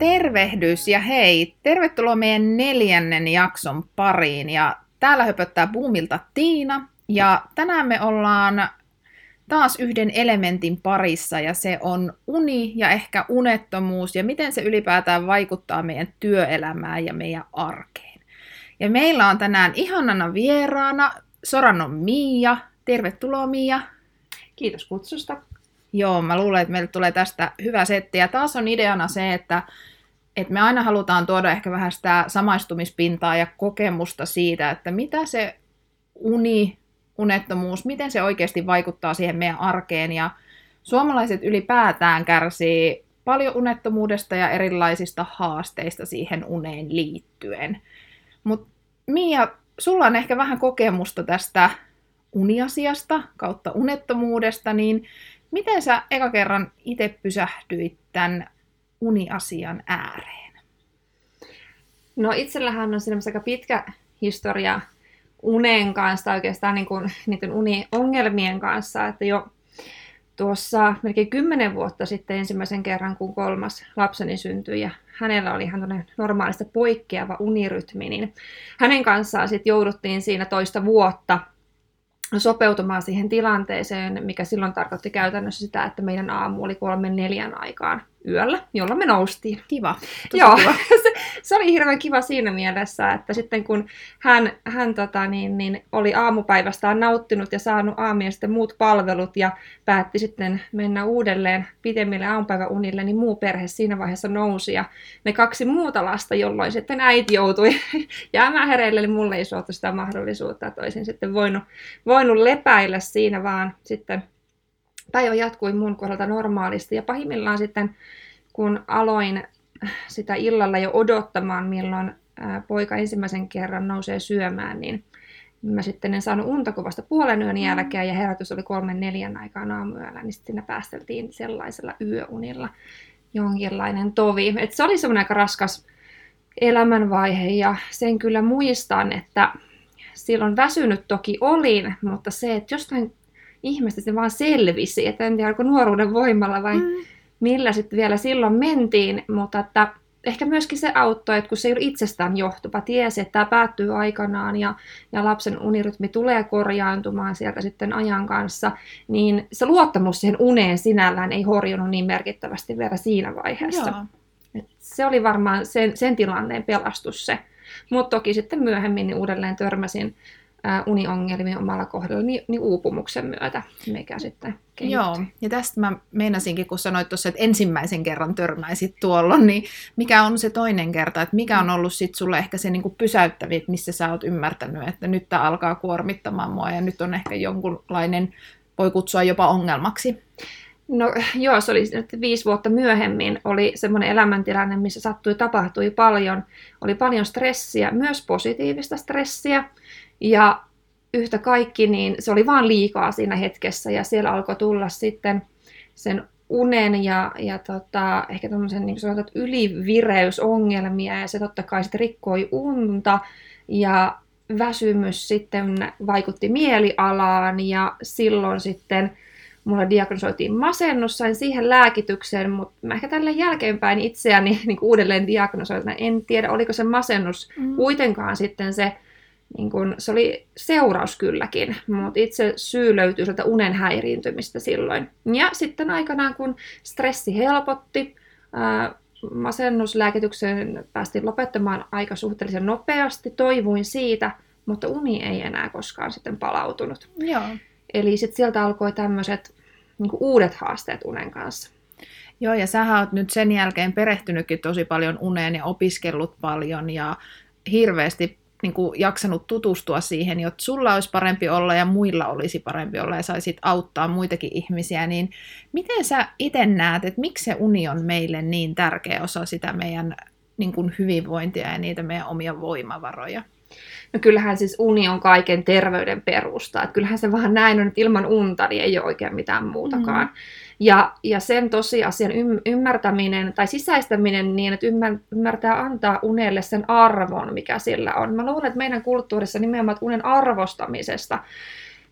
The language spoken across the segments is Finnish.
Tervehdys ja hei, tervetuloa meidän neljännen jakson pariin ja täällä höpöttää Boomilta Tiina ja tänään me ollaan taas yhden elementin parissa ja se on uni ja ehkä unettomuus ja miten se ylipäätään vaikuttaa meidän työelämään ja meidän arkeen. Ja meillä on tänään ihanana vieraana Sorannon Miia. Tervetuloa Miia. Kiitos kutsusta. Joo, mä luulen, että meille tulee tästä hyvä setti. Ja taas on ideana se, että, että me aina halutaan tuoda ehkä vähän sitä samaistumispintaa ja kokemusta siitä, että mitä se uni, unettomuus, miten se oikeasti vaikuttaa siihen meidän arkeen. Ja suomalaiset ylipäätään kärsii paljon unettomuudesta ja erilaisista haasteista siihen uneen liittyen. Mutta Mia, sulla on ehkä vähän kokemusta tästä uniasiasta kautta unettomuudesta, niin Miten sä eka kerran itse pysähdyit tämän uniasian ääreen? No itsellähän on siinä aika pitkä historia unen kanssa, oikeastaan niin kuin niiden uniongelmien kanssa, että jo tuossa melkein kymmenen vuotta sitten ensimmäisen kerran, kun kolmas lapseni syntyi ja hänellä oli ihan normaalista poikkeava unirytmi, niin hänen kanssaan sitten jouduttiin siinä toista vuotta sopeutumaan siihen tilanteeseen, mikä silloin tarkoitti käytännössä sitä, että meidän aamu oli kolmen neljän aikaan yöllä, jolla me noustiin. Kiva. Tosi Joo, kiva. se, se, oli hirveän kiva siinä mielessä, että sitten kun hän, hän tota, niin, niin, oli aamupäivästään nauttinut ja saanut aamia sitten muut palvelut ja päätti sitten mennä uudelleen pitemmille aamupäiväunille, niin muu perhe siinä vaiheessa nousi ja ne kaksi muuta lasta, jolloin sitten äiti joutui jäämään hereille, niin mulle ei suotu sitä mahdollisuutta, että olisin sitten voinut, voinut lepäillä siinä vaan sitten päivä jatkui mun kohdalta normaalisti ja pahimmillaan sitten kun aloin sitä illalla jo odottamaan, milloin poika ensimmäisen kerran nousee syömään, niin mä sitten en saanut unta vasta puolen yön mm. jälkeen ja herätys oli kolmen neljän aikaan aamuyöllä, niin sitten päästeltiin sellaisella yöunilla jonkinlainen tovi. Et se oli semmoinen aika raskas elämänvaihe ja sen kyllä muistan, että silloin väsynyt toki olin, mutta se, että jostain ihmeestä se vaan selvisi, että en tiedä, nuoruuden voimalla vai mm. millä sitten vielä silloin mentiin, mutta että ehkä myöskin se auttoi, että kun se ei ollut itsestään johtuva, tiesi, että tämä päättyy aikanaan ja, ja lapsen unirytmi tulee korjaantumaan sieltä sitten ajan kanssa, niin se luottamus siihen uneen sinällään ei horjunut niin merkittävästi vielä siinä vaiheessa. Et se oli varmaan sen, sen tilanteen pelastus se. Mutta toki sitten myöhemmin niin uudelleen törmäsin uniongelmia omalla kohdalla niin, niin uupumuksen myötä, mikä sitten kehittyi. Joo, ja tästä mä meinasinkin, kun sanoit tuossa, että ensimmäisen kerran törmäisit tuolla, niin mikä on se toinen kerta, että mikä on ollut sitten sulle ehkä se niin pysäyttävi, että missä sä oot ymmärtänyt, että nyt tämä alkaa kuormittamaan mua ja nyt on ehkä jonkunlainen, voi kutsua jopa ongelmaksi? No joo, se oli että viisi vuotta myöhemmin, oli semmoinen elämäntilanne, missä sattui, tapahtui paljon, oli paljon stressiä, myös positiivista stressiä, ja yhtä kaikki, niin se oli vaan liikaa siinä hetkessä ja siellä alkoi tulla sitten sen unen ja, ja tota, ehkä tämmöisen niin sanotaan, ylivireysongelmia. Ja se totta kai sitten rikkoi unta ja väsymys sitten vaikutti mielialaan ja silloin sitten mulle diagnosoitiin masennus, sain siihen lääkityksen, mutta mä ehkä tällä jälkeenpäin itseäni niin uudelleen diagnosoin, en tiedä oliko se masennus mm. kuitenkaan sitten se niin kun, se oli seuraus kylläkin, mutta itse syy löytyy sieltä unen häiriintymistä silloin. Ja sitten aikanaan, kun stressi helpotti, ää, masennuslääkityksen päästiin lopettamaan aika suhteellisen nopeasti, toivuin siitä, mutta uni ei enää koskaan sitten palautunut. Joo. Eli sitten sieltä alkoi tämmöiset niin uudet haasteet unen kanssa. Joo, ja sä oot nyt sen jälkeen perehtynytkin tosi paljon uneen ja opiskellut paljon ja hirveästi niin kuin jaksanut tutustua siihen, jotta sulla olisi parempi olla ja muilla olisi parempi olla ja saisit auttaa muitakin ihmisiä, niin miten sä itse näet, että miksi se uni on meille niin tärkeä osa sitä meidän niin kuin hyvinvointia ja niitä meidän omia voimavaroja? No kyllähän siis uni on kaiken terveyden perusta. Että kyllähän se vaan näin on, että ilman unta niin ei ole oikein mitään muutakaan. Mm. Ja, ja sen tosiasian ymmärtäminen tai sisäistäminen niin, että ymmärtää antaa unelle sen arvon, mikä sillä on. Mä luulen, että meidän kulttuurissa nimenomaan unen arvostamisesta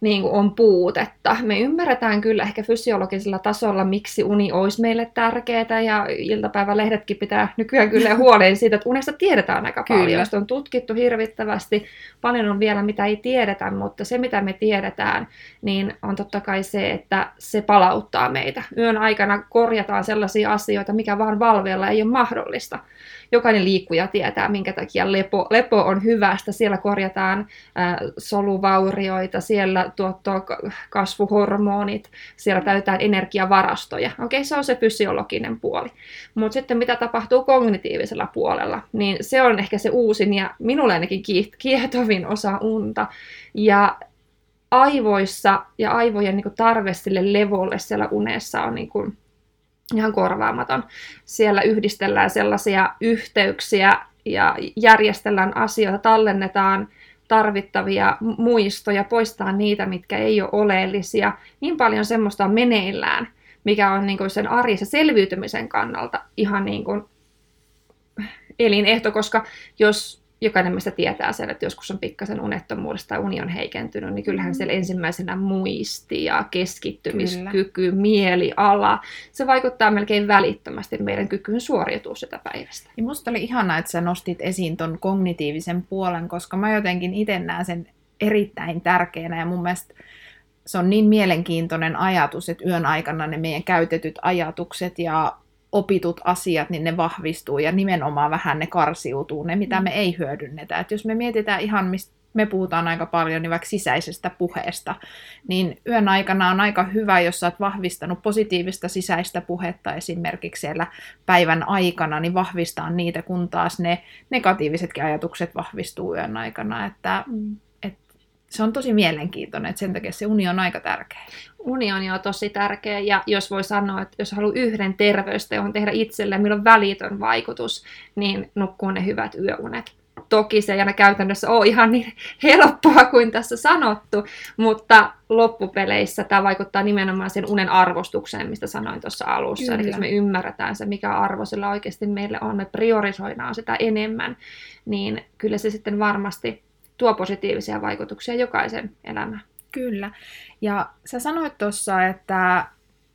niin kuin on puutetta. Me ymmärretään kyllä ehkä fysiologisella tasolla, miksi uni olisi meille tärkeää, ja iltapäivälehdetkin pitää nykyään kyllä huoleen siitä, että unesta tiedetään aika kyllä. paljon. Sitä on tutkittu hirvittävästi, paljon on vielä mitä ei tiedetä, mutta se mitä me tiedetään, niin on totta kai se, että se palauttaa meitä. Yön aikana korjataan sellaisia asioita, mikä vaan valveella ei ole mahdollista jokainen liikkuja tietää, minkä takia lepo, lepo on hyvästä. Siellä korjataan äh, soluvaurioita, siellä tuottaa kasvuhormonit, siellä täytetään energiavarastoja. Okei, se on se fysiologinen puoli. Mutta sitten mitä tapahtuu kognitiivisella puolella, niin se on ehkä se uusin ja minulle ainakin kiehtovin osa unta. Ja aivoissa ja aivojen niin kuin, tarve sille levolle siellä unessa on niin kuin, ihan korvaamaton. Siellä yhdistellään sellaisia yhteyksiä ja järjestellään asioita, tallennetaan tarvittavia muistoja, poistaa niitä, mitkä ei ole oleellisia. Niin paljon semmoista on meneillään, mikä on niin kuin sen arjessa selviytymisen kannalta ihan niin kuin elinehto, koska jos jokainen meistä tietää sen, että joskus on pikkasen unettomuudesta tai uni on heikentynyt, niin kyllähän siellä ensimmäisenä muisti ja keskittymiskyky, Kyllä. mieliala, se vaikuttaa melkein välittömästi meidän kykyyn suoriutua sitä päivästä. Ja musta oli ihana, että sä nostit esiin ton kognitiivisen puolen, koska mä jotenkin itse näen sen erittäin tärkeänä ja mun mielestä se on niin mielenkiintoinen ajatus, että yön aikana ne meidän käytetyt ajatukset ja opitut asiat, niin ne vahvistuu ja nimenomaan vähän ne karsiutuu, ne mitä mm. me ei hyödynnetä. Et jos me mietitään ihan, mistä me puhutaan aika paljon, niin vaikka sisäisestä puheesta, niin yön aikana on aika hyvä, jos sä oot vahvistanut positiivista sisäistä puhetta esimerkiksi siellä päivän aikana, niin vahvistaa niitä, kun taas ne negatiivisetkin ajatukset vahvistuu yön aikana. Että mm se on tosi mielenkiintoinen, että sen takia se uni on aika tärkeä. Uni on jo tosi tärkeä, ja jos voi sanoa, että jos haluaa yhden terveysteon tehdä itselleen, millä on välitön vaikutus, niin nukkuu ne hyvät yöunet. Toki se ei aina käytännössä ole ihan niin helppoa kuin tässä sanottu, mutta loppupeleissä tämä vaikuttaa nimenomaan sen unen arvostukseen, mistä sanoin tuossa alussa. Kyllä. Eli jos me ymmärretään se, mikä arvo sillä oikeasti meille on, me priorisoidaan sitä enemmän, niin kyllä se sitten varmasti tuo positiivisia vaikutuksia jokaisen elämään. Kyllä. Ja sä sanoit tuossa, että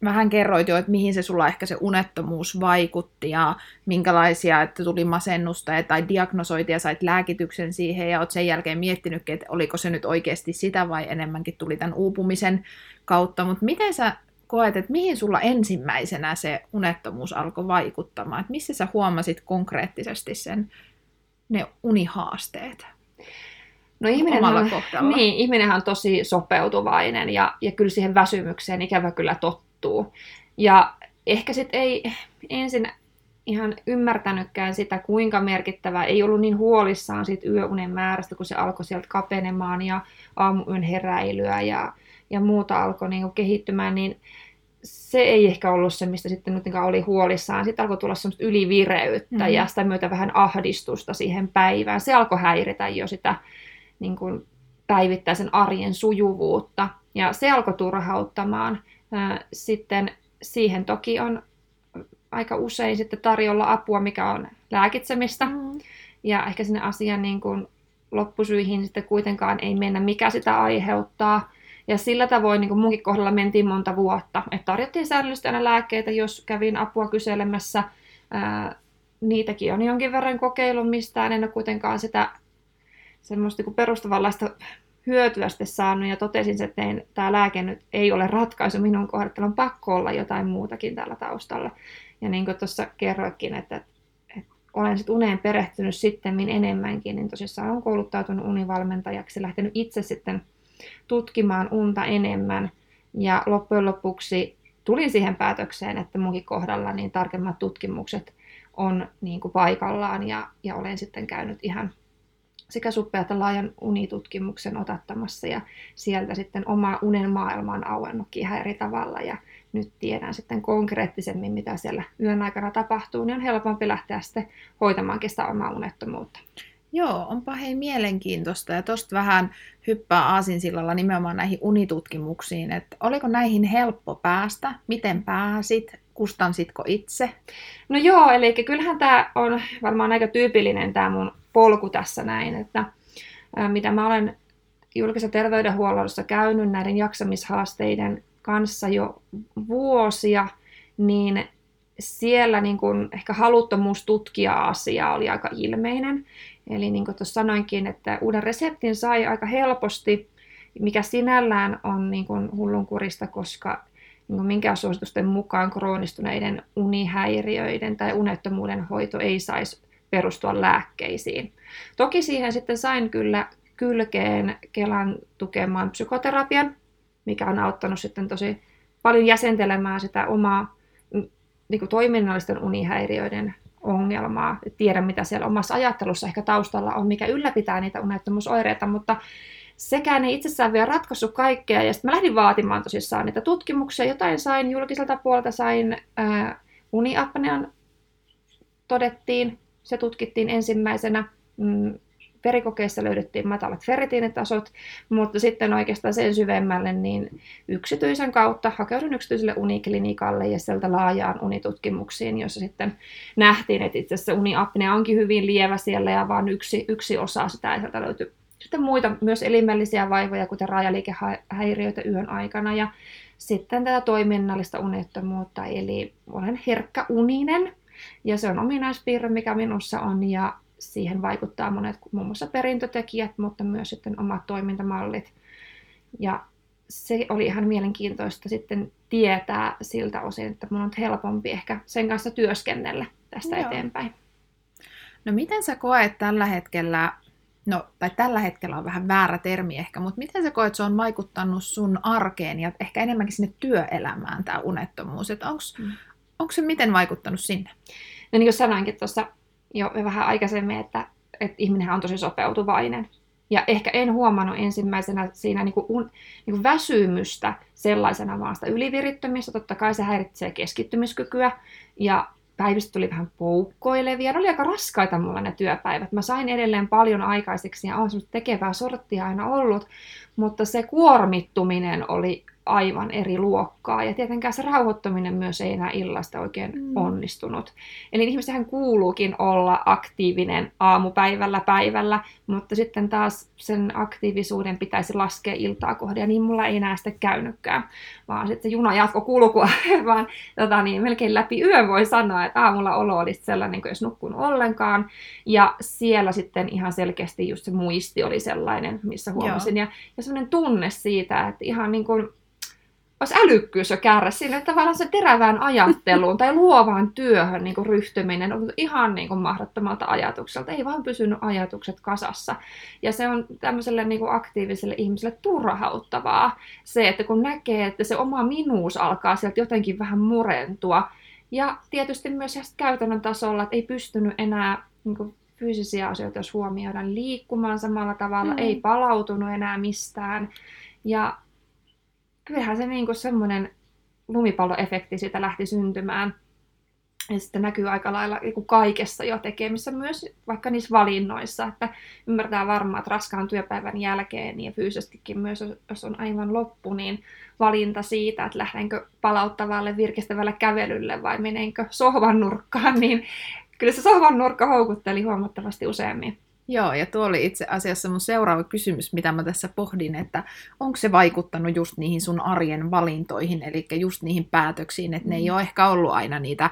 vähän kerroit jo, että mihin se sulla ehkä se unettomuus vaikutti ja minkälaisia, että tuli masennusta tai diagnosoitiin ja sait lääkityksen siihen ja oot sen jälkeen miettinytkin, että oliko se nyt oikeasti sitä vai enemmänkin tuli tämän uupumisen kautta, mutta miten sä koet, että mihin sulla ensimmäisenä se unettomuus alkoi vaikuttamaan, että missä sä huomasit konkreettisesti sen, ne unihaasteet? No ihminenhän, omalla kohdalla. Niin, ihminenhän on tosi sopeutuvainen ja, ja kyllä siihen väsymykseen ikävä kyllä tottuu. Ja ehkä sitten ei ensin ihan ymmärtänytkään sitä, kuinka merkittävää, ei ollut niin huolissaan siitä yöunen määrästä, kun se alkoi sieltä kapenemaan ja aamuyön heräilyä ja, ja muuta alkoi niin kehittymään, niin se ei ehkä ollut se, mistä sitten nyt oli huolissaan. Sitten alkoi tulla semmoista ylivireyttä mm-hmm. ja sitä myötä vähän ahdistusta siihen päivään. Se alkoi häiritä jo sitä niin kuin päivittäisen arjen sujuvuutta. Ja se alkoi turhauttamaan. Sitten siihen toki on aika usein sitten tarjolla apua, mikä on lääkitsemistä. Mm. Ja ehkä sinne asian niin kuin loppusyihin sitten kuitenkaan ei mennä, mikä sitä aiheuttaa. Ja sillä tavoin niin kuin munkin kohdalla mentiin monta vuotta. Että tarjottiin säännöllisesti aina lääkkeitä, jos kävin apua kyselemässä. Ää, niitäkin on jonkin verran kokeillut mistään. En ole kuitenkaan sitä semmoista niin perustavanlaista hyötyä sitten saanut ja totesin, että tämä lääke nyt ei ole ratkaisu minun kohdalla, on pakko olla jotain muutakin täällä taustalla. Ja niin kuin tuossa kerroikin, että, että olen sitten uneen perehtynyt sitten enemmänkin, niin tosissaan olen kouluttautunut univalmentajaksi, lähtenyt itse sitten tutkimaan unta enemmän ja loppujen lopuksi tulin siihen päätökseen, että munkin kohdalla niin tarkemmat tutkimukset on niin kuin paikallaan ja, ja olen sitten käynyt ihan sekä suppea että laajan unitutkimuksen otattamassa ja sieltä sitten oma unen maailma on auennutkin ihan eri tavalla ja nyt tiedän sitten konkreettisemmin, mitä siellä yön aikana tapahtuu, niin on helpompi lähteä sitten hoitamaankin sitä omaa unettomuutta. Joo, onpa hei mielenkiintoista ja tuosta vähän hyppää aasinsillalla nimenomaan näihin unitutkimuksiin, että oliko näihin helppo päästä, miten pääsit, kustansitko itse? No joo, eli kyllähän tämä on varmaan aika tyypillinen tämä mun polku tässä näin, että mitä mä olen julkisessa terveydenhuollossa käynyt näiden jaksamishaasteiden kanssa jo vuosia, niin siellä niin kuin ehkä haluttomuus tutkia asiaa oli aika ilmeinen. Eli niin kuin tuossa sanoinkin, että uuden reseptin sai aika helposti, mikä sinällään on niin kuin hullunkurista, koska niin kuin minkään suositusten mukaan kroonistuneiden unihäiriöiden tai unettomuuden hoito ei saisi perustua lääkkeisiin. Toki siihen sitten sain kyllä kylkeen Kelan tukemaan psykoterapian, mikä on auttanut sitten tosi paljon jäsentelemään sitä omaa niin kuin toiminnallisten unihäiriöiden ongelmaa. Tiedän, mitä siellä omassa ajattelussa ehkä taustalla on, mikä ylläpitää niitä unettomuusoireita, mutta sekään ei itsessään vielä ratkaissut kaikkea. Ja sitten mä lähdin vaatimaan tosissaan niitä tutkimuksia. Jotain sain julkiselta puolelta, sain ää, uniapnean, todettiin, se tutkittiin ensimmäisenä. Mm, verikokeissa löydettiin matalat ferritiinitasot, mutta sitten oikeastaan sen syvemmälle niin yksityisen kautta hakeudun yksityiselle uniklinikalle ja sieltä laajaan unitutkimuksiin, jossa sitten nähtiin, että itse asiassa uniapnea onkin hyvin lievä siellä ja vain yksi, yksi osa sitä, ja sieltä löytyi sitten muita myös elimellisiä vaivoja, kuten rajaliikehäiriöitä yön aikana ja sitten tätä toiminnallista unettomuutta, eli olen herkkä uninen, ja se on ominaispiirre, mikä minussa on, ja siihen vaikuttaa monet muun muassa perintötekijät, mutta myös sitten omat toimintamallit. Ja se oli ihan mielenkiintoista sitten tietää siltä osin, että mun on helpompi ehkä sen kanssa työskennellä tästä Joo. eteenpäin. No miten sä koet tällä hetkellä, no tai tällä hetkellä on vähän väärä termi ehkä, mutta miten sä koet, se on vaikuttanut sun arkeen ja ehkä enemmänkin sinne työelämään tämä unettomuus, että mm. Onko se miten vaikuttanut sinne? No niin kuin sanoinkin tuossa jo vähän aikaisemmin, että, että ihminen on tosi sopeutuvainen. Ja ehkä en huomannut ensimmäisenä siinä niin kuin un, niin kuin väsymystä sellaisena vaan sitä ylivirittymistä. Totta kai se häiritsee keskittymiskykyä ja päivistä tuli vähän poukkoilevia. Ne oli aika raskaita mulla ne työpäivät. Mä sain edelleen paljon aikaiseksi ja on semmoista tekevää sorttia aina ollut, mutta se kuormittuminen oli aivan eri luokkaa. Ja tietenkään se rauhoittaminen myös ei enää illasta oikein mm. onnistunut. Eli ihmisenhän kuuluukin olla aktiivinen aamupäivällä päivällä, mutta sitten taas sen aktiivisuuden pitäisi laskea iltaa kohden, ja niin mulla ei enää sitten käynytkään. Vaan sitten se juna jatko kulkua, vaan tota niin, melkein läpi yön voi sanoa, että aamulla olo olisi sellainen, kuin jos nukkun ollenkaan. Ja siellä sitten ihan selkeästi just se muisti oli sellainen, missä huomasin. Joo. Ja, ja sellainen tunne siitä, että ihan niin kuin olisi älykkyys jo kärrä sille, että tavallaan se terävään ajatteluun tai luovaan työhön niin kuin ryhtyminen on ihan niin kuin mahdottomalta ajatukselta. Ei vaan pysynyt ajatukset kasassa. Ja se on tämmöiselle niin kuin aktiiviselle ihmiselle turhauttavaa se, että kun näkee, että se oma minuus alkaa sieltä jotenkin vähän murentua. Ja tietysti myös käytännön tasolla, että ei pystynyt enää niin kuin fyysisiä asioita, jos huomioidaan liikkumaan samalla tavalla, mm. ei palautunut enää mistään. Ja kyllähän se niin semmoinen lumipalloefekti siitä lähti syntymään. Ja sitten näkyy aika lailla niin kaikessa jo tekemissä, myös vaikka niissä valinnoissa, että ymmärtää varmaan, että raskaan työpäivän jälkeen ja fyysisestikin myös, jos on aivan loppu, niin valinta siitä, että lähdenkö palauttavalle virkistävälle kävelylle vai menenkö sohvan nurkkaan, niin kyllä se sohvan nurkka houkutteli huomattavasti useammin. Joo, ja tuo oli itse asiassa mun seuraava kysymys, mitä mä tässä pohdin, että onko se vaikuttanut just niihin sun arjen valintoihin, eli just niihin päätöksiin, että ne ei mm. ole ehkä ollut aina niitä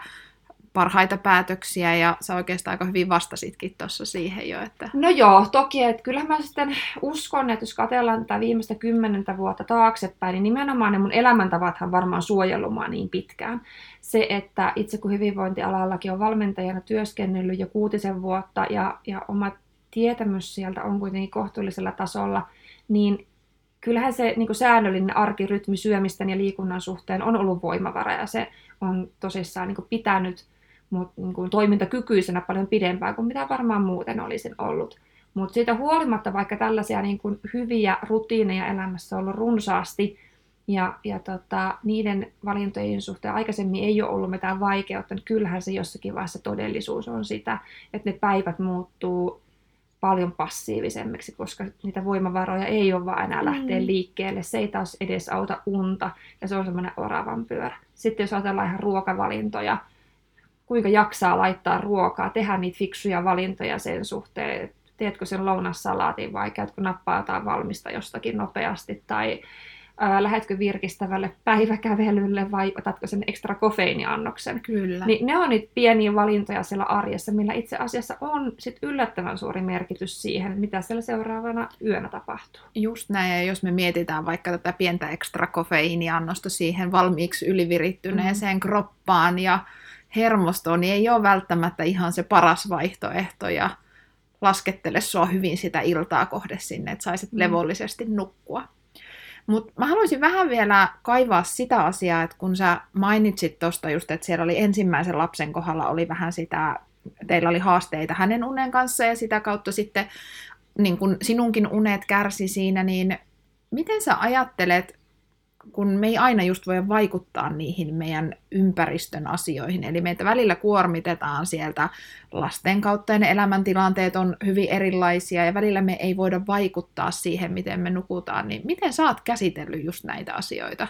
parhaita päätöksiä, ja sä oikeastaan aika hyvin vastasitkin tuossa siihen jo. Että... No joo, toki, että kyllä mä sitten uskon, että jos katsellaan tätä viimeistä kymmenentä vuotta taaksepäin, niin nimenomaan ne mun elämäntavathan varmaan suojellut niin pitkään. Se, että itse kun hyvinvointialallakin on valmentajana työskennellyt jo kuutisen vuotta, ja, ja omat tietämys sieltä on kuitenkin kohtuullisella tasolla, niin kyllähän se niin säännöllinen arkirytmi syömisten ja liikunnan suhteen on ollut voimavara ja se on tosissaan niin pitänyt mut, niin toimintakykyisenä paljon pidempään kuin mitä varmaan muuten olisin ollut. Mutta siitä huolimatta, vaikka tällaisia niin kuin hyviä rutiineja elämässä on ollut runsaasti, ja, ja tota, niiden valintojen suhteen aikaisemmin ei ole ollut mitään vaikeutta, niin kyllähän se jossakin vaiheessa todellisuus on sitä, että ne päivät muuttuu paljon passiivisemmiksi, koska niitä voimavaroja ei ole vaan enää lähteä mm. liikkeelle. Se ei taas edes auta unta ja se on semmoinen oravan pyörä. Sitten jos ajatellaan ihan ruokavalintoja, kuinka jaksaa laittaa ruokaa, tehdä niitä fiksuja valintoja sen suhteen, teetkö sen lounassalaatin vai käytkö nappaa jotain valmista jostakin nopeasti tai ää, lähetkö virkistävälle päiväkävelylle vai otatko sen ekstra kofeiiniannoksen. Kyllä. Niin ne on niitä pieniä valintoja siellä arjessa, millä itse asiassa on sit yllättävän suuri merkitys siihen, mitä siellä seuraavana yönä tapahtuu. Just näin, ja jos me mietitään vaikka tätä pientä ekstra kofeiiniannosta siihen valmiiksi ylivirittyneeseen mm. kroppaan ja hermostoon, niin ei ole välttämättä ihan se paras vaihtoehto, ja laskettele sua hyvin sitä iltaa kohde sinne, että saisit mm. levollisesti nukkua. Mutta mä haluaisin vähän vielä kaivaa sitä asiaa, että kun sä mainitsit tuosta just, että siellä oli ensimmäisen lapsen kohdalla oli vähän sitä, teillä oli haasteita hänen unen kanssa ja sitä kautta sitten niin kun sinunkin unet kärsi siinä, niin miten sä ajattelet, kun me ei aina just voi vaikuttaa niihin meidän ympäristön asioihin, eli meitä välillä kuormitetaan sieltä lasten kautta, ja ne elämäntilanteet on hyvin erilaisia, ja välillä me ei voida vaikuttaa siihen, miten me nukutaan, niin miten sä oot käsitellyt just näitä asioita?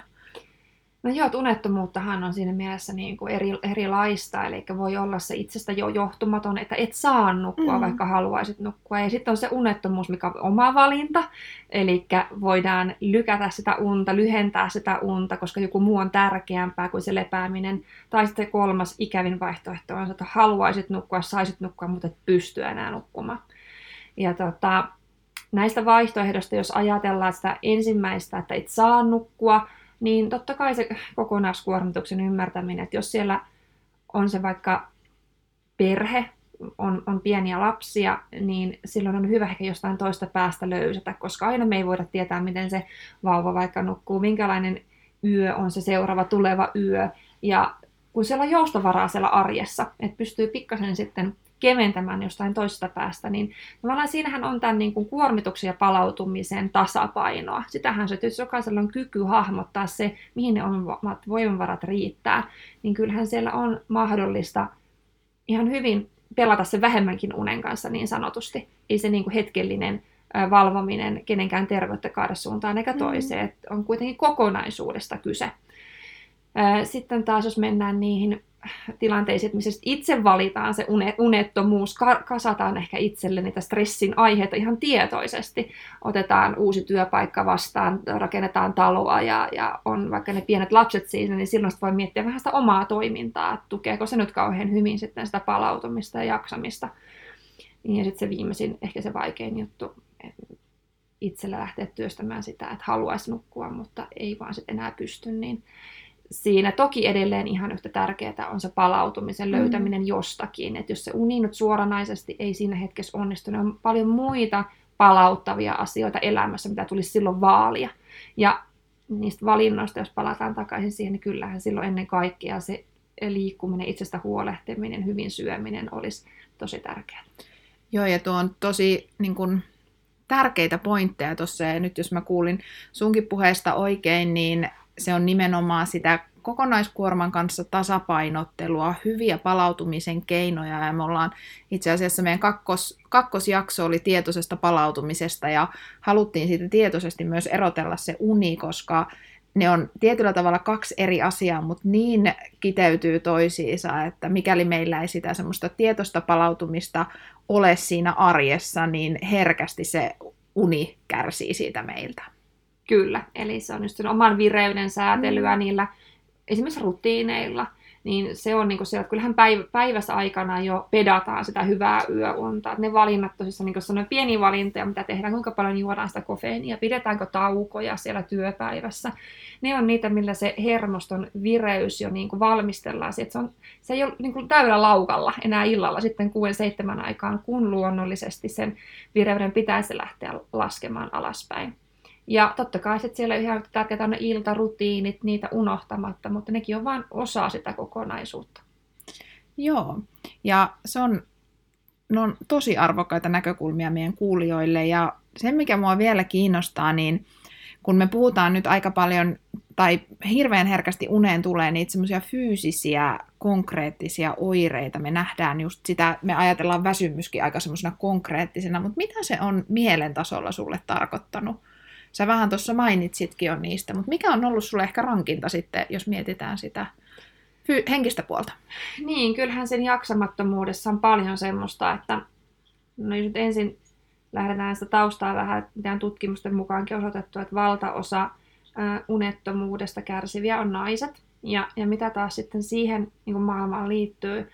No joo, unettomuuttahan on siinä mielessä niin kuin eri, erilaista, eli voi olla se itsestä jo johtumaton, että et saa nukkua, mm. vaikka haluaisit nukkua. Ja sitten on se unettomuus, mikä on oma valinta, eli voidaan lykätä sitä unta, lyhentää sitä unta, koska joku muu on tärkeämpää kuin se lepääminen. Tai sitten kolmas ikävin vaihtoehto on, että haluaisit nukkua, saisit nukkua, mutta et pysty enää nukkumaan. Ja tota, näistä vaihtoehdoista, jos ajatellaan sitä ensimmäistä, että et saa nukkua, niin totta kai se kokonaiskuormituksen ymmärtäminen, että jos siellä on se vaikka perhe, on, on pieniä lapsia, niin silloin on hyvä ehkä jostain toista päästä löysätä, koska aina me ei voida tietää, miten se vauva vaikka nukkuu, minkälainen yö on se seuraava tuleva yö. Ja kun siellä on joustovaraa siellä arjessa, että pystyy pikkasen sitten keventämään jostain toisesta päästä, niin tavallaan siinähän on tämän niin kuin kuormituksen ja palautumisen tasapainoa. Sitähän se, että jos jokaisella on kyky hahmottaa se, mihin ne omat voimavarat riittää, niin kyllähän siellä on mahdollista ihan hyvin pelata se vähemmänkin unen kanssa niin sanotusti. Ei se niin kuin hetkellinen valvominen kenenkään terveyttä kaada suuntaan eikä mm. toiseen. Mm. On kuitenkin kokonaisuudesta kyse. Sitten taas jos mennään niihin tilanteisiin, missä itse valitaan se unettomuus, kasataan ehkä itselle niitä stressin aiheita ihan tietoisesti. Otetaan uusi työpaikka vastaan, rakennetaan taloa ja, ja on vaikka ne pienet lapset siinä, niin silloin voi miettiä vähän sitä omaa toimintaa, että tukeeko se nyt kauhean hyvin sitten sitä palautumista ja jaksamista. Ja sitten se viimeisin, ehkä se vaikein juttu, itsellä lähteä työstämään sitä, että haluaisi nukkua, mutta ei vaan sitten enää pysty, niin siinä toki edelleen ihan yhtä tärkeää on se palautumisen mm. löytäminen mm. jostakin. Että jos se uni nyt suoranaisesti ei siinä hetkessä onnistu, niin on paljon muita palauttavia asioita elämässä, mitä tulisi silloin vaalia. Ja niistä valinnoista, jos palataan takaisin siihen, niin kyllähän silloin ennen kaikkea se liikkuminen, itsestä huolehtiminen, hyvin syöminen olisi tosi tärkeää. Joo, ja tuo on tosi niin kun, tärkeitä pointteja tuossa, ja nyt jos mä kuulin sunkin puheesta oikein, niin se on nimenomaan sitä kokonaiskuorman kanssa tasapainottelua, hyviä palautumisen keinoja ja me ollaan itse asiassa meidän kakkos, kakkosjakso oli tietoisesta palautumisesta ja haluttiin siitä tietoisesti myös erotella se uni, koska ne on tietyllä tavalla kaksi eri asiaa, mutta niin kiteytyy toisiinsa, että mikäli meillä ei sitä semmoista tietoista palautumista ole siinä arjessa, niin herkästi se uni kärsii siitä meiltä. Kyllä, eli se on just sen oman vireyden säätelyä mm. niillä esimerkiksi rutiineilla, niin se on niin se, että kyllähän päiv- päivässä aikana jo pedataan sitä hyvää yöunta. Ne valinnat tosissaan niin sellainen pieni valintoja, mitä tehdään, kuinka paljon juodaan sitä kofeiinia, pidetäänkö taukoja siellä työpäivässä. Ne on niitä, millä se hermoston vireys jo niin kuin valmistellaan. Se, on, se ei ole niin kuin täydellä laukalla enää illalla sitten 6-7 aikaan, kun luonnollisesti sen vireyden pitäisi lähteä laskemaan alaspäin. Ja totta kai sitten siellä ihan tärkeää on iltarutiinit, niitä unohtamatta, mutta nekin on vain osa sitä kokonaisuutta. Joo, ja se on, ne on tosi arvokkaita näkökulmia meidän kuulijoille, ja se mikä mua vielä kiinnostaa, niin kun me puhutaan nyt aika paljon, tai hirveän herkästi uneen tulee niitä semmoisia fyysisiä, konkreettisia oireita, me nähdään just sitä, me ajatellaan väsymyskin aika semmoisena konkreettisena, mutta mitä se on mielen tasolla sulle tarkoittanut? Sä vähän tuossa mainitsitkin jo niistä, mutta mikä on ollut sulle ehkä rankinta sitten, jos mietitään sitä henkistä puolta? Niin, kyllähän sen jaksamattomuudessa on paljon semmoista, että no jos nyt ensin lähdetään sitä taustaa vähän, mitä on tutkimusten mukaankin osoitettu, että valtaosa unettomuudesta kärsiviä on naiset. Ja, ja mitä taas sitten siihen niin maailmaan liittyy,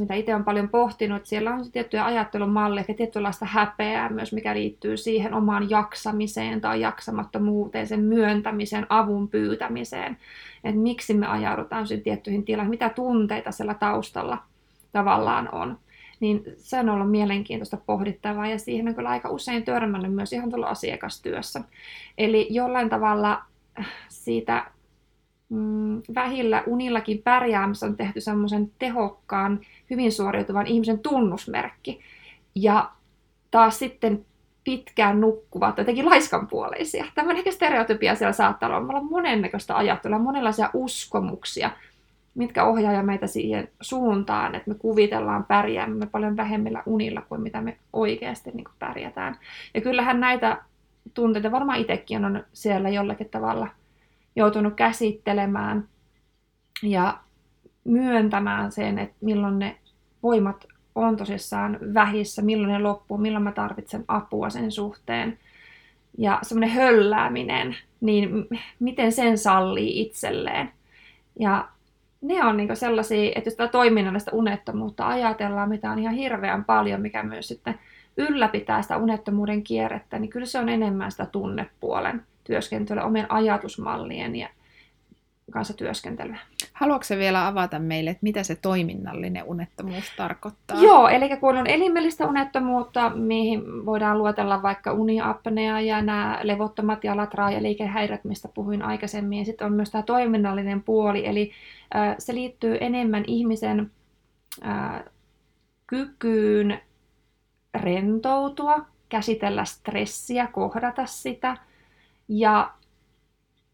mitä itse on paljon pohtinut, siellä on tiettyjä ajattelumalleja ja tietynlaista häpeää myös, mikä liittyy siihen omaan jaksamiseen tai jaksamattomuuteen, sen myöntämiseen, avun pyytämiseen. Että miksi me ajaudutaan tiettyihin tiloihin, mitä tunteita siellä taustalla tavallaan on. Niin se on ollut mielenkiintoista pohdittavaa ja siihen on kyllä aika usein törmännyt myös ihan tuolla asiakastyössä. Eli jollain tavalla siitä mm, vähillä unillakin pärjäämässä on tehty semmoisen tehokkaan, hyvin suoriutuvan ihmisen tunnusmerkki. Ja taas sitten pitkään nukkuvat, jotenkin laiskanpuoleisia. Tämmöinen ehkä stereotypia siellä saattaa olla. On monennäköistä ajattelua, monenlaisia uskomuksia, mitkä ohjaa meitä siihen suuntaan, että me kuvitellaan pärjäämme paljon vähemmillä unilla kuin mitä me oikeasti niin pärjätään. Ja kyllähän näitä tunteita varmaan itsekin on siellä jollakin tavalla joutunut käsittelemään ja myöntämään sen, että milloin ne voimat on tosissaan vähissä, milloin ne loppuu, milloin mä tarvitsen apua sen suhteen. Ja semmoinen höllääminen, niin miten sen sallii itselleen. Ja ne on niin sellaisia, että jos tätä toiminnallista unettomuutta ajatellaan, mitä on ihan hirveän paljon, mikä myös sitten ylläpitää sitä unettomuuden kierrettä, niin kyllä se on enemmän sitä tunnepuolen työskentelyä, omien ajatusmallien ja kanssa työskentelyä. Haluatko vielä avata meille, että mitä se toiminnallinen unettomuus tarkoittaa? Joo, eli kun on elimellistä unettomuutta, mihin voidaan luotella vaikka uniapnea ja nämä levottomat jalat, ja liikehäiriöt, mistä puhuin aikaisemmin. Ja sitten on myös tämä toiminnallinen puoli, eli äh, se liittyy enemmän ihmisen äh, kykyyn rentoutua, käsitellä stressiä, kohdata sitä ja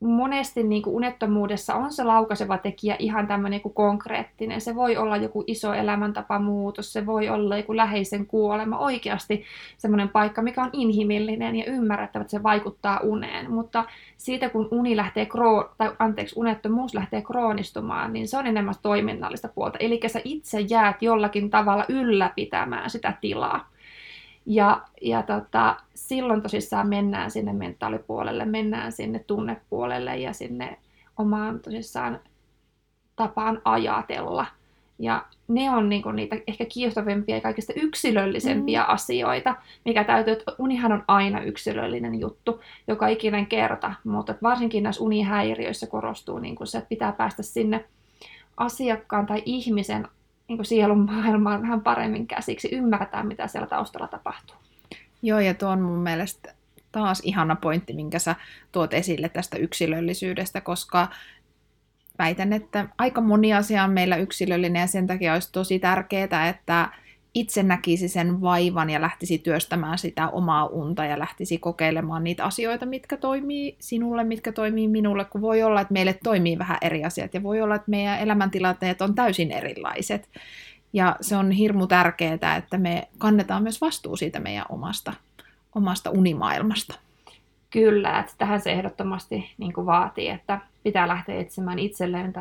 monesti niin kuin unettomuudessa on se laukaiseva tekijä ihan tämmöinen kuin konkreettinen. Se voi olla joku iso elämäntapamuutos, se voi olla joku läheisen kuolema, oikeasti semmoinen paikka, mikä on inhimillinen ja ymmärrettävä, että se vaikuttaa uneen. Mutta siitä kun uni lähtee, kroo, tai anteeksi, unettomuus lähtee kroonistumaan, niin se on enemmän toiminnallista puolta. Eli sä itse jäät jollakin tavalla ylläpitämään sitä tilaa. Ja, ja tota, silloin tosissaan mennään sinne mentaalipuolelle, mennään sinne tunnepuolelle ja sinne omaan tosissaan tapaan ajatella. Ja ne on niinku niitä ehkä kiehtovimpia ja kaikista yksilöllisempiä mm. asioita, mikä täytyy, että unihan on aina yksilöllinen juttu, joka ikinen kerta, mutta varsinkin näissä unihäiriöissä korostuu niinku se, että pitää päästä sinne asiakkaan tai ihmisen niin sielun maailmaan vähän paremmin käsiksi, ymmärtää mitä siellä taustalla tapahtuu. Joo, ja tuo on mun mielestä taas ihana pointti, minkä sä tuot esille tästä yksilöllisyydestä, koska väitän, että aika moni asia on meillä yksilöllinen ja sen takia olisi tosi tärkeää, että itse näkisi sen vaivan ja lähtisi työstämään sitä omaa unta ja lähtisi kokeilemaan niitä asioita, mitkä toimii sinulle, mitkä toimii minulle, kun voi olla, että meille toimii vähän eri asiat ja voi olla, että meidän elämäntilanteet on täysin erilaiset. Ja se on hirmu tärkeää, että me kannetaan myös vastuu siitä meidän omasta, omasta unimaailmasta. Kyllä, että tähän se ehdottomasti niin kuin vaatii, että pitää lähteä etsimään itselleen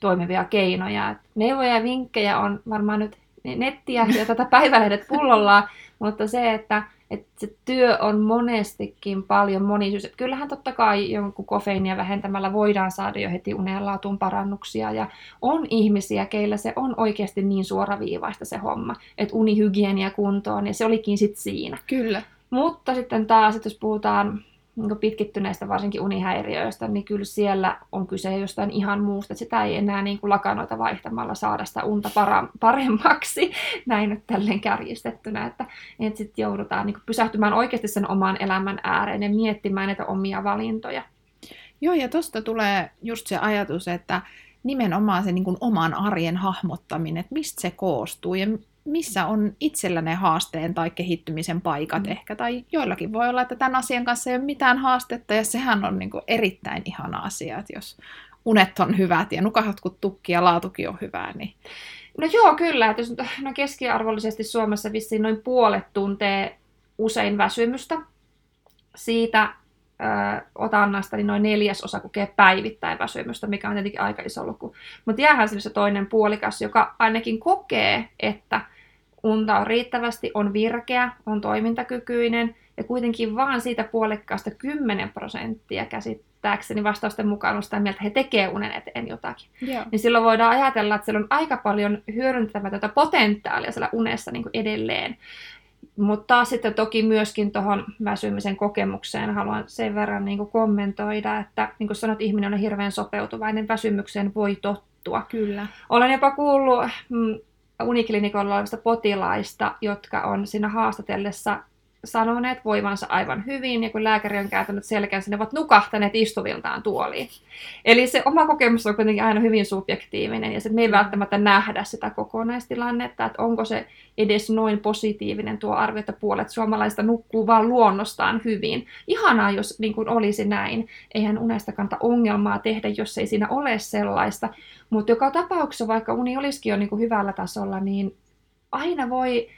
toimivia keinoja. Neuvoja ja vinkkejä on varmaan nyt nettiä ja tätä päivälehdet pullollaan, mutta se, että, että se työ on monestikin paljon monisyys. Kyllähän totta kai jonkun kofeiinia vähentämällä voidaan saada jo heti unenlaatuun parannuksia ja on ihmisiä, keillä se on oikeasti niin suoraviivaista se homma, että unihygienia kuntoon ja se olikin sitten siinä. Kyllä. Mutta sitten taas, että jos puhutaan niin pitkittyneistä varsinkin unihäiriöistä, niin kyllä siellä on kyse jostain ihan muusta. Että sitä ei enää niin kuin lakanoita vaihtamalla saada sitä unta para- paremmaksi, näin nyt tälleen kärjistettynä, että, että sitten joudutaan niin kuin pysähtymään oikeasti sen oman elämän ääreen ja miettimään näitä omia valintoja. Joo, ja tuosta tulee just se ajatus, että nimenomaan se niin kuin oman arjen hahmottaminen, että mistä se koostuu ja missä on itsellä ne haasteen tai kehittymisen paikat mm. ehkä, tai joillakin voi olla, että tämän asian kanssa ei ole mitään haastetta, ja sehän on niin kuin erittäin ihana asia, että jos unet on hyvät ja nukahat kun tukki ja laatukin on hyvää, niin... No joo, kyllä. Että jos, no keskiarvollisesti Suomessa vissiin noin puolet tuntee usein väsymystä. Siitä ö, otannasta niin noin neljäsosa kokee päivittäin väsymystä, mikä on tietenkin aika iso luku. Mutta jäähän se toinen puolikas, joka ainakin kokee, että unta on riittävästi, on virkeä, on toimintakykyinen ja kuitenkin vaan siitä puolikkaasta 10 prosenttia käsittääkseni vastausten mukaan on sitä mieltä, että he tekee unen eteen jotakin. Joo. Niin silloin voidaan ajatella, että siellä on aika paljon hyödyntämätöntä potentiaalia siellä unessa niin kuin edelleen. Mutta taas sitten toki myöskin tuohon väsymisen kokemukseen haluan sen verran niin kuin kommentoida, että niin kuin sanot, ihminen on hirveän sopeutuvainen, väsymykseen voi tottua. Kyllä. Olen jopa kuullut mm, uniklinikolla olevista potilaista, jotka on siinä haastatellessa sanoneet voivansa aivan hyvin, ja kun lääkäri on kääntänyt selkänsä, ne ovat nukahtaneet istuviltaan tuoliin. Eli se oma kokemus on kuitenkin aina hyvin subjektiivinen, ja se, me ei välttämättä nähdä sitä kokonaistilannetta, että onko se edes noin positiivinen tuo arvio, että puolet suomalaista nukkuu vaan luonnostaan hyvin. Ihanaa, jos niin kuin olisi näin. Eihän unesta kanta ongelmaa tehdä, jos ei siinä ole sellaista. Mutta joka tapauksessa, vaikka uni olisikin jo niin kuin hyvällä tasolla, niin aina voi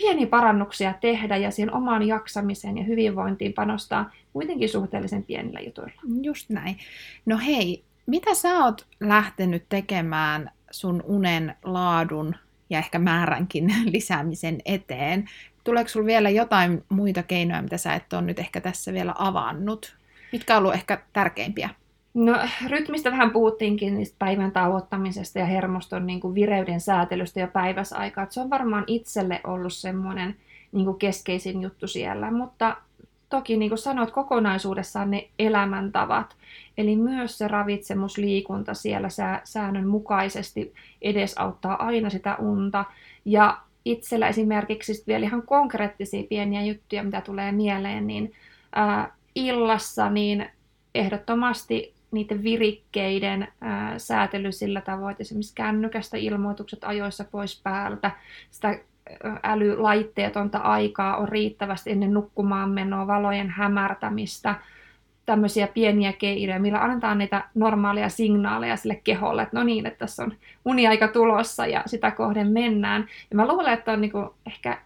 pieniä parannuksia tehdä ja siihen omaan jaksamiseen ja hyvinvointiin panostaa kuitenkin suhteellisen pienillä jutuilla. Just näin. No hei, mitä sä oot lähtenyt tekemään sun unen laadun ja ehkä määränkin lisäämisen eteen? Tuleeko sulla vielä jotain muita keinoja, mitä sä et ole nyt ehkä tässä vielä avannut? Mitkä on ollut ehkä tärkeimpiä? No rytmistä vähän puhuttiinkin niistä päivän tauottamisesta ja hermoston niin kuin vireyden säätelystä ja päiväsaikaa. Se on varmaan itselle ollut semmoinen niin kuin keskeisin juttu siellä, mutta toki niin kuin sanoit, kokonaisuudessaan ne elämäntavat, eli myös se ravitsemusliikunta siellä säännönmukaisesti edesauttaa aina sitä unta. Ja itsellä esimerkiksi vielä ihan konkreettisia pieniä juttuja, mitä tulee mieleen, niin ää, illassa niin ehdottomasti niiden virikkeiden ää, säätely sillä tavoin, että esimerkiksi kännykästä ilmoitukset ajoissa pois päältä, sitä älylaitteetonta aikaa on riittävästi ennen nukkumaan menoa, valojen hämärtämistä, tämmöisiä pieniä keinoja, millä annetaan niitä normaaleja signaaleja sille keholle, että no niin, että tässä on uniaika tulossa ja sitä kohden mennään. Ja mä luulen, että on niinku, ehkä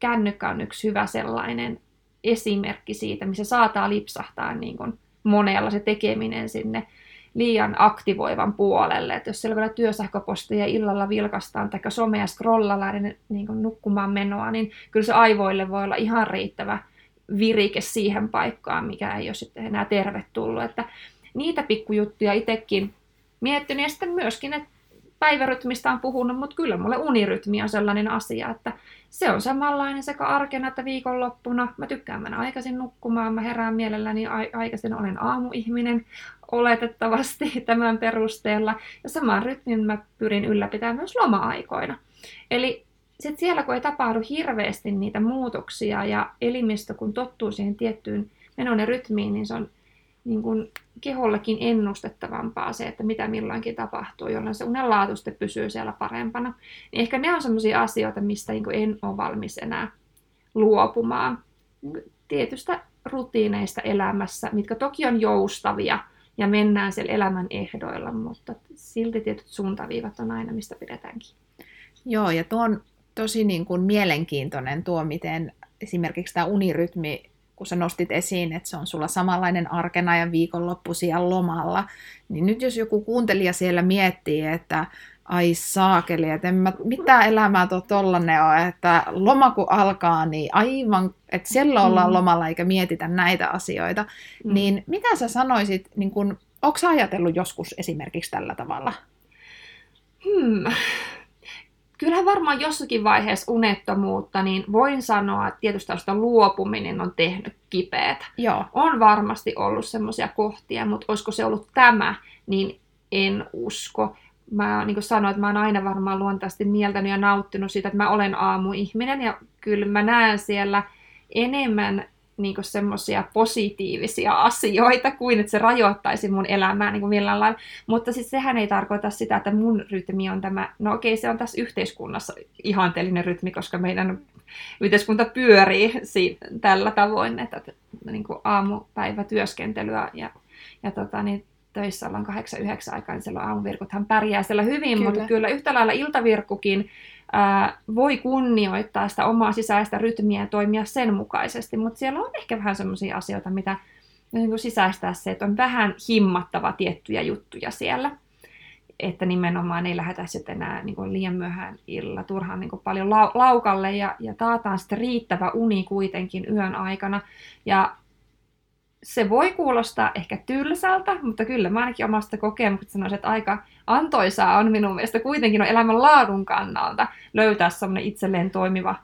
kännykkä on yksi hyvä sellainen esimerkki siitä, missä saataa lipsahtaa niin kuin monella se tekeminen sinne liian aktivoivan puolelle. Että jos siellä vielä työsähköposteja illalla vilkastaan tai somea scrollalla niin, niin kuin nukkumaan menoa, niin kyllä se aivoille voi olla ihan riittävä virike siihen paikkaan, mikä ei ole sitten enää tervetullut. Että niitä pikkujuttuja itsekin miettinyt ja sitten myöskin, että päivärytmistä on puhunut, mutta kyllä mulle unirytmi on sellainen asia, että se on samanlainen sekä arkena että viikonloppuna. Mä tykkään mennä aikaisin nukkumaan, mä herään mielelläni aikaisin, olen aamuihminen oletettavasti tämän perusteella. Ja saman rytmin mä pyrin ylläpitämään myös loma-aikoina. Eli sitten siellä, kun ei tapahdu hirveästi niitä muutoksia ja elimistö, kun tottuu siihen tiettyyn menon ja rytmiin, niin se on niin kuin kehollekin ennustettavampaa se, että mitä milloinkin tapahtuu, jolloin se unen pysyy siellä parempana. Niin ehkä ne on sellaisia asioita, mistä niin en ole valmis enää luopumaan. Tietystä rutiineista elämässä, mitkä toki on joustavia ja mennään siellä elämän ehdoilla, mutta silti tietyt suuntaviivat on aina, mistä pidetäänkin. Joo, ja tuo on tosi niin kuin mielenkiintoinen tuo, miten esimerkiksi tämä unirytmi kun sä nostit esiin, että se on sulla samanlainen arkena ja viikonloppu siellä lomalla, niin nyt jos joku kuuntelija siellä miettii, että ai saakeli, että en mä mitään elämää tuo tollanen ole, että loma kun alkaa, niin aivan, että siellä ollaan mm. lomalla eikä mietitä näitä asioita, mm. niin mitä sä sanoisit, niin kun, onko ajatellut joskus esimerkiksi tällä tavalla? Hmm kyllähän varmaan jossakin vaiheessa unettomuutta, niin voin sanoa, että tietysti tästä luopuminen on tehnyt kipeätä. Joo. On varmasti ollut semmoisia kohtia, mutta olisiko se ollut tämä, niin en usko. Mä niin kuin sanoin, että mä oon aina varmaan luontaisesti mieltänyt ja nauttinut siitä, että mä olen aamuihminen ja kyllä mä näen siellä enemmän niin semmoisia positiivisia asioita, kuin että se rajoittaisi mun elämää niin kuin millään lailla. Mutta siis sehän ei tarkoita sitä, että mun rytmi on tämä, no okei, se on tässä yhteiskunnassa ihanteellinen rytmi, koska meidän yhteiskunta pyörii si- tällä tavoin, että niin kuin aamupäivä työskentelyä ja, ja tota, niin töissä ollaan 8-9 aikaa, niin silloin aamuvirkuthan pärjää siellä hyvin, kyllä. mutta kyllä yhtä lailla iltavirkkukin ää, voi kunnioittaa sitä omaa sisäistä rytmiä ja toimia sen mukaisesti, mutta siellä on ehkä vähän sellaisia asioita, mitä niin kuin sisäistää se, että on vähän himmattava tiettyjä juttuja siellä. että nimenomaan ei lähdetä sitten enää niin kuin liian myöhään illalla turhaan niin kuin paljon lau- laukalle ja, ja taataan sitten riittävä uni kuitenkin yön aikana. Ja se voi kuulostaa ehkä tylsältä, mutta kyllä mä ainakin omasta kokemuksesta sanoisin, että aika antoisaa on minun mielestä kuitenkin on elämän laadun kannalta löytää semmoinen itselleen toimiva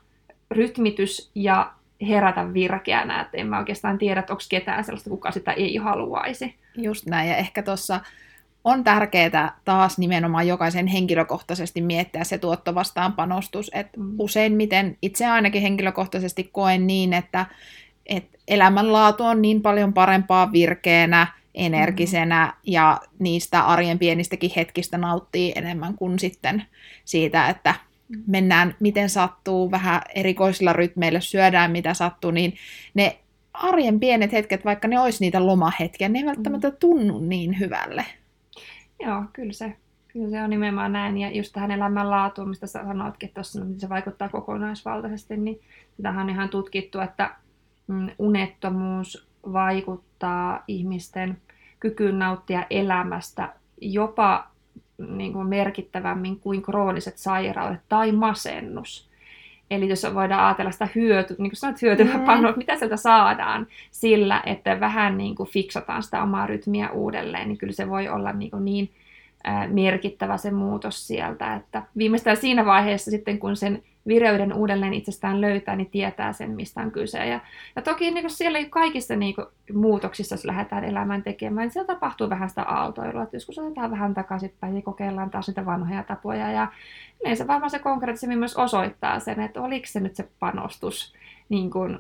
rytmitys ja herätä virkeänä, että en mä oikeastaan tiedä, että onko ketään sellaista, kuka sitä ei haluaisi. Just näin, ja ehkä tuossa on tärkeää taas nimenomaan jokaisen henkilökohtaisesti miettiä se tuotto vastaan panostus. että mm. Useimmiten itse ainakin henkilökohtaisesti koen niin, että, että elämänlaatu on niin paljon parempaa virkeänä, energisenä mm. ja niistä arjen pienistäkin hetkistä nauttii enemmän kuin sitten siitä, että mennään miten sattuu, vähän erikoisilla rytmeillä syödään mitä sattuu, niin ne arjen pienet hetket, vaikka ne olisi niitä lomahetkiä, ne ei välttämättä mm. tunnu niin hyvälle. Joo, kyllä se, kyllä se on nimenomaan näin. Ja just tähän elämänlaatuun, mistä sä sanoitkin tuossa, se vaikuttaa kokonaisvaltaisesti, niin sitähän on ihan tutkittu, että unettomuus vaikuttaa ihmisten kykyyn nauttia elämästä jopa niin kuin merkittävämmin kuin krooniset sairaudet tai masennus. Eli jos voidaan ajatella sitä hyötyä, niin kuin sanoit, hyötyä mm. mitä sieltä saadaan sillä, että vähän niin kuin fiksataan sitä omaa rytmiä uudelleen, niin kyllä se voi olla niin, kuin niin merkittävä se muutos sieltä, että viimeistään siinä vaiheessa sitten, kun sen vireyden uudelleen itsestään löytää, niin tietää sen, mistä on kyse. Ja, ja toki niin kuin siellä kaikissa niin kuin, muutoksissa, jos lähdetään elämään tekemään, niin siellä tapahtuu vähän sitä aaltoilua, että joskus otetaan vähän takaisinpäin ja kokeillaan taas niitä vanhoja tapoja. Ja se varmaan se konkreettisemmin myös osoittaa sen, että oliko se nyt se panostus niin kuin,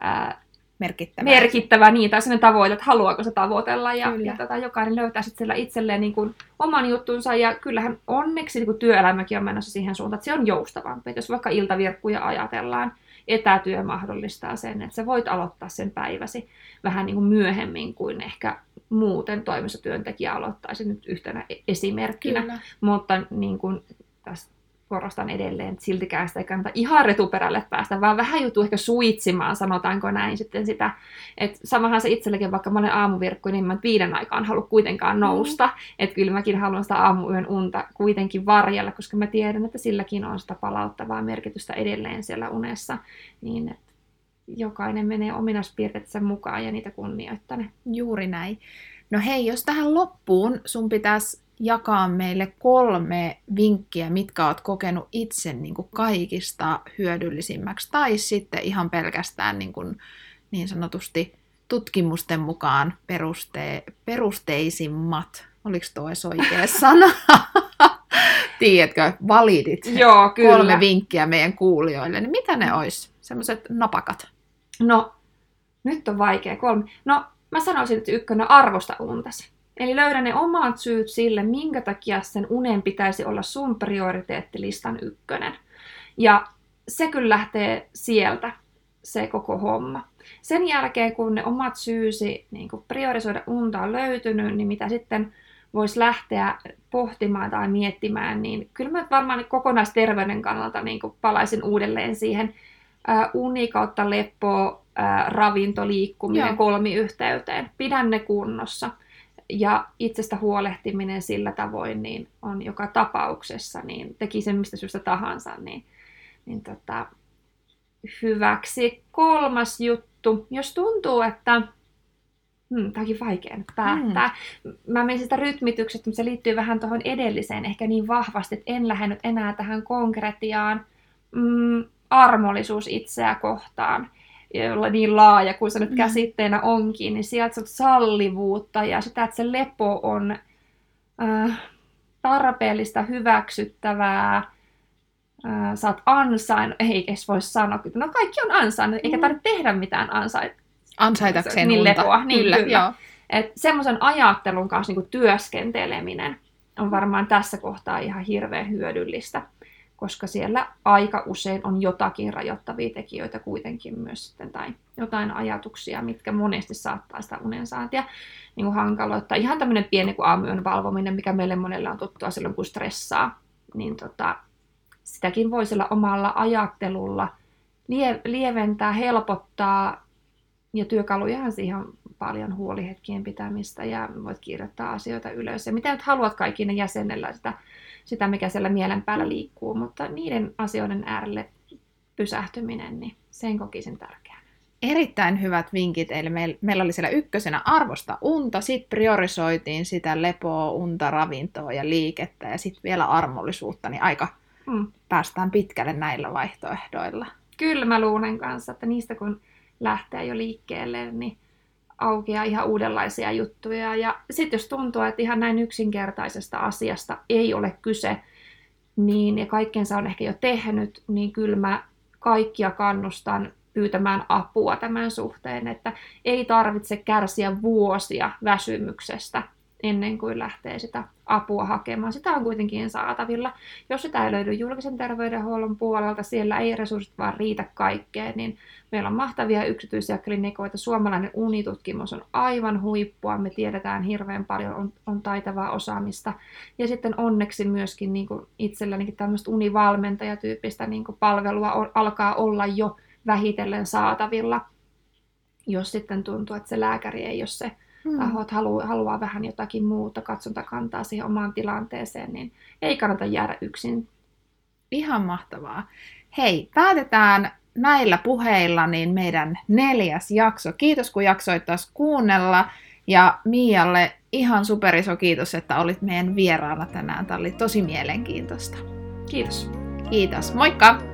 ää, merkittävä. merkittävä niin, tai sellainen tavoite, että haluaako se tavoitella, ja, ja tätä jokainen löytää sitten siellä itselleen niin kuin oman juttunsa, ja kyllähän onneksi niin kuin työelämäkin on menossa siihen suuntaan, että se on joustavampi, että jos vaikka iltavirkkuja ajatellaan, etätyö mahdollistaa sen, että sä voit aloittaa sen päiväsi vähän niin kuin myöhemmin kuin ehkä muuten toimistotyöntekijä aloittaisi nyt yhtenä e- esimerkkinä, Kyllä. mutta niin kuin tästä korostan edelleen, että siltikään sitä ei kannata ihan retuperälle päästä, vaan vähän joutuu ehkä suitsimaan, sanotaanko näin sitten sitä. Että samahan se itsellekin, vaikka mä olen aamuvirkku, niin mä viiden aikaan halua kuitenkaan nousta. Mm. Että kyllä mäkin haluan sitä aamuyön unta kuitenkin varjella, koska mä tiedän, että silläkin on sitä palauttavaa merkitystä edelleen siellä unessa. Niin, että jokainen menee ominaispiirteensä mukaan ja niitä kunnioittaa. Juuri näin. No hei, jos tähän loppuun sun pitäisi jakaa meille kolme vinkkiä, mitkä olet kokenut itse niin kuin kaikista hyödyllisimmäksi, tai sitten ihan pelkästään niin, kuin, niin sanotusti tutkimusten mukaan peruste, perusteisimmat. Oliko tuo edes oikea sana? Tiedätkö, validit Joo, kyllä. kolme vinkkiä meidän kuulijoille. Niin mitä ne olisi, semmoiset napakat? No, nyt on vaikea kolme. No, mä sanoisin, että ykkönen arvosta untasi. Eli löydä ne omat syyt sille, minkä takia sen unen pitäisi olla sun prioriteettilistan ykkönen. Ja se kyllä lähtee sieltä, se koko homma. Sen jälkeen, kun ne omat syysi niin kun priorisoida unta on löytynyt, niin mitä sitten voisi lähteä pohtimaan tai miettimään, niin kyllä mä varmaan kokonaisterveyden kannalta niin palaisin uudelleen siihen ää, uni kautta leppo, ää, ravinto, liikkuminen Joo. kolmiyhteyteen. Pidän ne kunnossa ja itsestä huolehtiminen sillä tavoin niin on joka tapauksessa, niin teki sen mistä syystä tahansa, niin, niin tota, hyväksi. Kolmas juttu, jos tuntuu, että Hmm, tämä onkin vaikea nyt päättää. Hmm. Mä menin sitä rytmityksestä, mutta se liittyy vähän tuohon edelliseen ehkä niin vahvasti, että en lähde enää tähän konkretiaan. Mm, armollisuus itseä kohtaan niin laaja kuin se nyt mm. käsitteenä onkin, niin sieltä on sallivuutta ja sitä, että se lepo on äh, tarpeellista, hyväksyttävää, äh, sä oot ansain, ei edes voi sanoa, no kaikki on ansainnut, eikä mm. tarvitse tehdä mitään ansait, ansaitakseen niin lepoa. Niin, kyllä, kyllä. Joo. Et semmoisen ajattelun kanssa niin työskenteleminen on varmaan tässä kohtaa ihan hirveän hyödyllistä koska siellä aika usein on jotakin rajoittavia tekijöitä kuitenkin myös sitten, tai jotain ajatuksia, mitkä monesti saattaa sitä unensaantia niin kuin hankaloittaa. Ihan tämmöinen pieni kuin aamuyön valvominen, mikä meille monelle on tuttua silloin, kun stressaa, niin tota, sitäkin voi sillä omalla ajattelulla lie- lieventää, helpottaa, ja työkalujahan siihen on paljon huolihetkien pitämistä ja voit kirjoittaa asioita ylös. Ja mitä nyt haluat kaikki ne jäsenellä sitä, sitä, mikä siellä mielen päällä liikkuu, mutta niiden asioiden äärelle pysähtyminen, niin sen kokisin tärkeänä. Erittäin hyvät vinkit. Eli meillä oli siellä ykkösenä arvosta unta, sitten priorisoitiin sitä lepoa, unta, ravintoa ja liikettä ja sitten vielä armollisuutta, niin aika mm. päästään pitkälle näillä vaihtoehdoilla. Kyllä mä luulen kanssa, että niistä kun lähtee jo liikkeelle, niin aukeaa ihan uudenlaisia juttuja. Ja sitten jos tuntuu, että ihan näin yksinkertaisesta asiasta ei ole kyse, niin ja kaikkensa on ehkä jo tehnyt, niin kyllä mä kaikkia kannustan pyytämään apua tämän suhteen, että ei tarvitse kärsiä vuosia väsymyksestä ennen kuin lähtee sitä apua hakemaan. Sitä on kuitenkin saatavilla. Jos sitä ei löydy julkisen terveydenhuollon puolelta, siellä ei resurssit vaan riitä kaikkeen, niin meillä on mahtavia yksityisiä klinikoita. Suomalainen unitutkimus on aivan huippua. Me tiedetään hirveän paljon, on, on taitavaa osaamista. Ja sitten onneksi myöskin niin kuin itsellänikin tämmöistä univalmentajatyyppistä niin kuin palvelua on, alkaa olla jo vähitellen saatavilla, jos sitten tuntuu, että se lääkäri ei ole se taho, että haluaa, haluaa vähän jotakin muuta katsontakantaa siihen omaan tilanteeseen, niin ei kannata jäädä yksin. Ihan mahtavaa. Hei, päätetään näillä puheilla niin meidän neljäs jakso. Kiitos kun jaksoit taas kuunnella. Ja Mialle ihan superiso kiitos, että olit meidän vieraana tänään. Tämä oli tosi mielenkiintoista. Kiitos. Kiitos. Moikka!